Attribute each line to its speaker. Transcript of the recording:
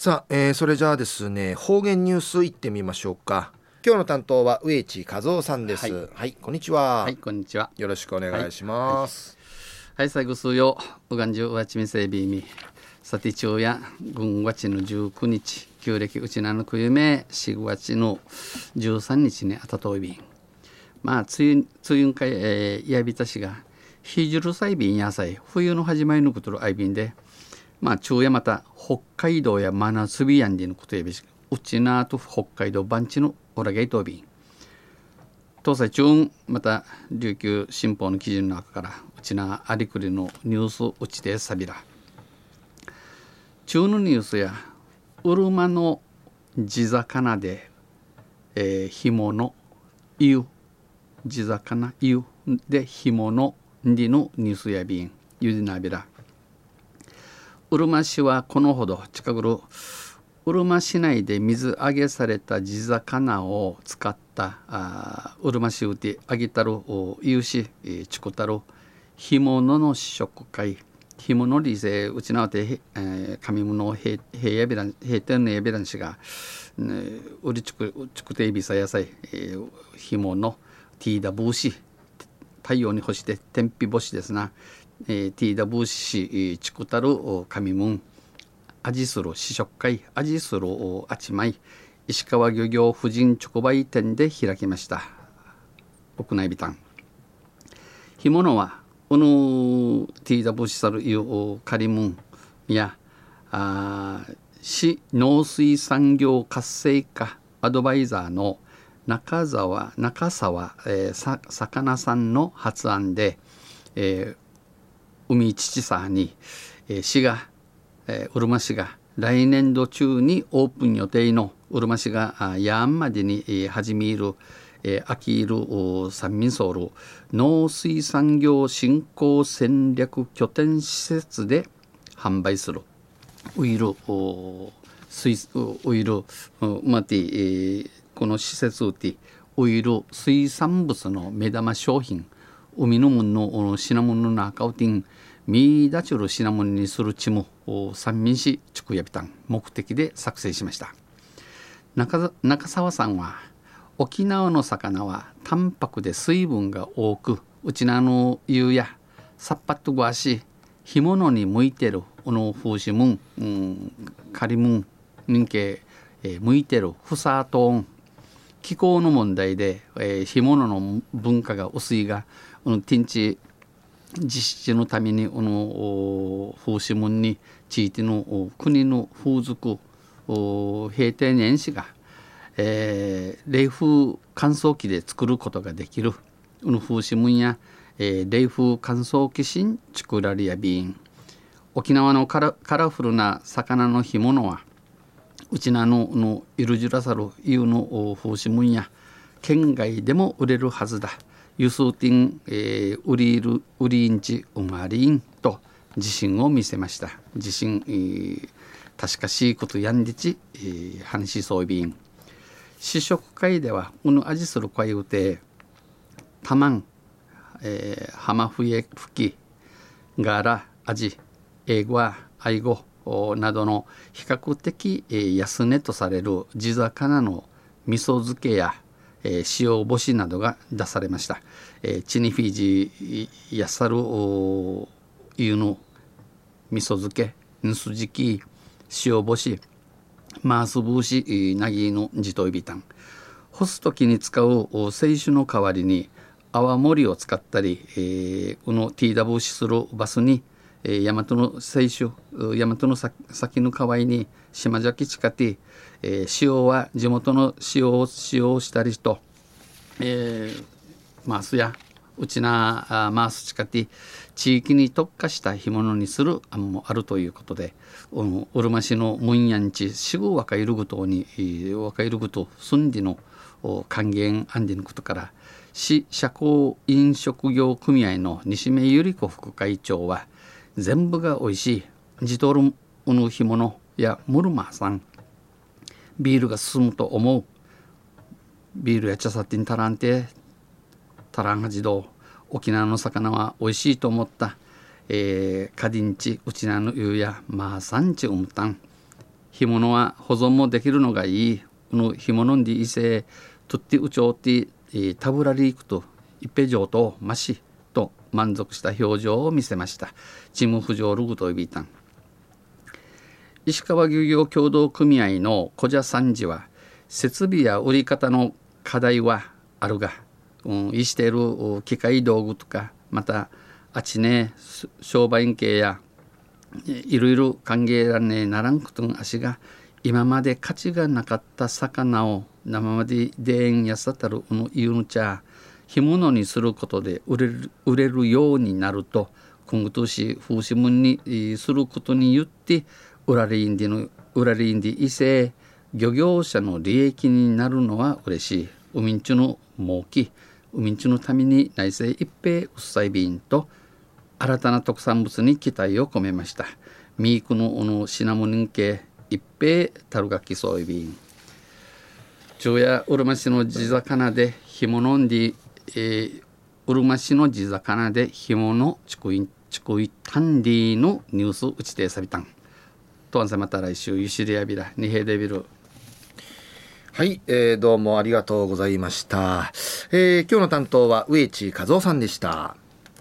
Speaker 1: さあ、えー、それじゃあですね方言ニュースいってみましょうか。今日の担当は植地和夫さんです、はい、はい、こんにちは。
Speaker 2: はいこんにちは。
Speaker 1: よろしくお願いします、
Speaker 2: はい、はい、最後数曜うがんじゅうわちみせびみさて昼夜軍月の19日旧暦うちなのくゆめ4月の13日にあたといびん。まあつゆつゆんかい、えー、やびたしがひじるさいびんやさい冬の始まりのことるあいびんでまあ昼夜また北海道や真夏日やんでのことやびしうちなと北海道番地のオラゲイトビン東西中また琉球新報の記事の中からうちなありくりのニュースうちでさびら中のニュースやうるまの地魚で、えー、紐の湯。地魚湯で紐のりのニュースやびん。ゆでなびらうるま市はこのほど。近くるうるま市内で水揚げされた地魚を使ったあうるま市うてあげたる有志ちくたる干物の試食会。干物理性うちなわて、えー、上物平平やびらん平天のやびらんしが、ね、うりちくちくていびさ野菜、えー、干物ティーダブーシ太陽に干して天日干しですな。えー、ティーダブーシチクタル神門。味する試食会味するあちまい。石川漁業婦人直売店で開きました。屋内ビタン。干物はこのティーダブーシサルユカリムンやあ市農水産業活性化アドバイザーの中澤中沢、えー、さ魚さんの発案で、えー、海父さに、えー、市が、えー、うるま市が来年度中にオープン予定のうるま市がヤーンまでに、えー、始める、えー、秋いる三民ソウル農水産業振興戦略拠点施設で販売する。ウイル水ウイルまて、えー、この施設うてウイル水産物の目玉商品海のもの品物の中をてんミーダチュル品物にするチム三民市地区やびたん目的で作成しました。中中澤さんは沖縄の魚は淡白で水分が多くうちなの湯やさっぱっとごわし干物に向いてるこの風刺ムン、うん、カリムン人気、えー、向いてるフサートーン気候の問題で、えー、干物の文化が薄いがこのティンチ実施のためにこの風刺門に地域の国の風俗平定年始が、えー、冷風乾燥機で作ることができるこの風刺門や、えー、冷風乾燥機芯チクラリアビーン沖縄のカラカラフルな魚の干物はうちなののイルジュラサルいうの風刺門や県外でも売れるはずだ。輸送店、えー、ウリールウリンチウマリンと自信を見せました。自信、えー、確かしいことやんでち、えー、話装備員。試食会ではうぬ味する声うてたまん、えー、浜笛吹きガラ味英語は愛語。などの比較的、安値とされる地魚の味噌漬けや、塩干しなどが出されました、えー、チニフィジーヤサルユの味噌漬けンスジキ塩干しマースブーシナギのジトイビタン干す時に使う清酒の代わりに泡盛を使ったり、えー、このティーダブーシするバスに、えー、大和の清酒大和の先の代わりに島崎地下ティえー、塩は地元の塩を使用したりと、えー、マースやうちなあマース近て地域に特化した干物にする案もあるということでうるま市のムンヤンチ四号若いるぐとに若いるぐと住んでの還元案でのことから市社交飲食業組合の西目百合子副会長は全部が美味しい。ジトルウヌ干物やムルマさん。ビールが進むと思う。ビールや茶さってに足らんて。足らんは自動。沖縄の魚は美味しいと思った、えー、カディンチウチナの湯やマーサンチウムタン干物は保存もできるのがいい。の干物んでいせとってうちょうってタブラリークと一平城とましと満足した表情を見せました。チムフジョールグといびたん。石川漁業協同組合の小社参事は設備や売り方の課題はあるが、うん、いしている機械道具とかまたあちね商売系やいろいろ歓迎らねならんことの足が今まで価値がなかった魚を生まででんやさたるの言うのちゃ干物にすることで売れる売れるようになると今後とし風刺文にすることによって売られインディの売られインディ異性漁業者の利益になるのは嬉しい。海んちゅの儲き海んちゅのために内政一平うっさい便と新たな特産物に期待を込めました。ミークのおのシナモニン系一平タルガキソイビン昼夜うるま市の地魚で干物んで、えー、うるま市の地魚で干物ちくいちくいタンディのニュース打ちてさびたん。とんさまた来週ゆしりやびらにへでびる
Speaker 1: はい、えー、どうもありがとうございました、えー、今日の担当は植地和夫さんでした。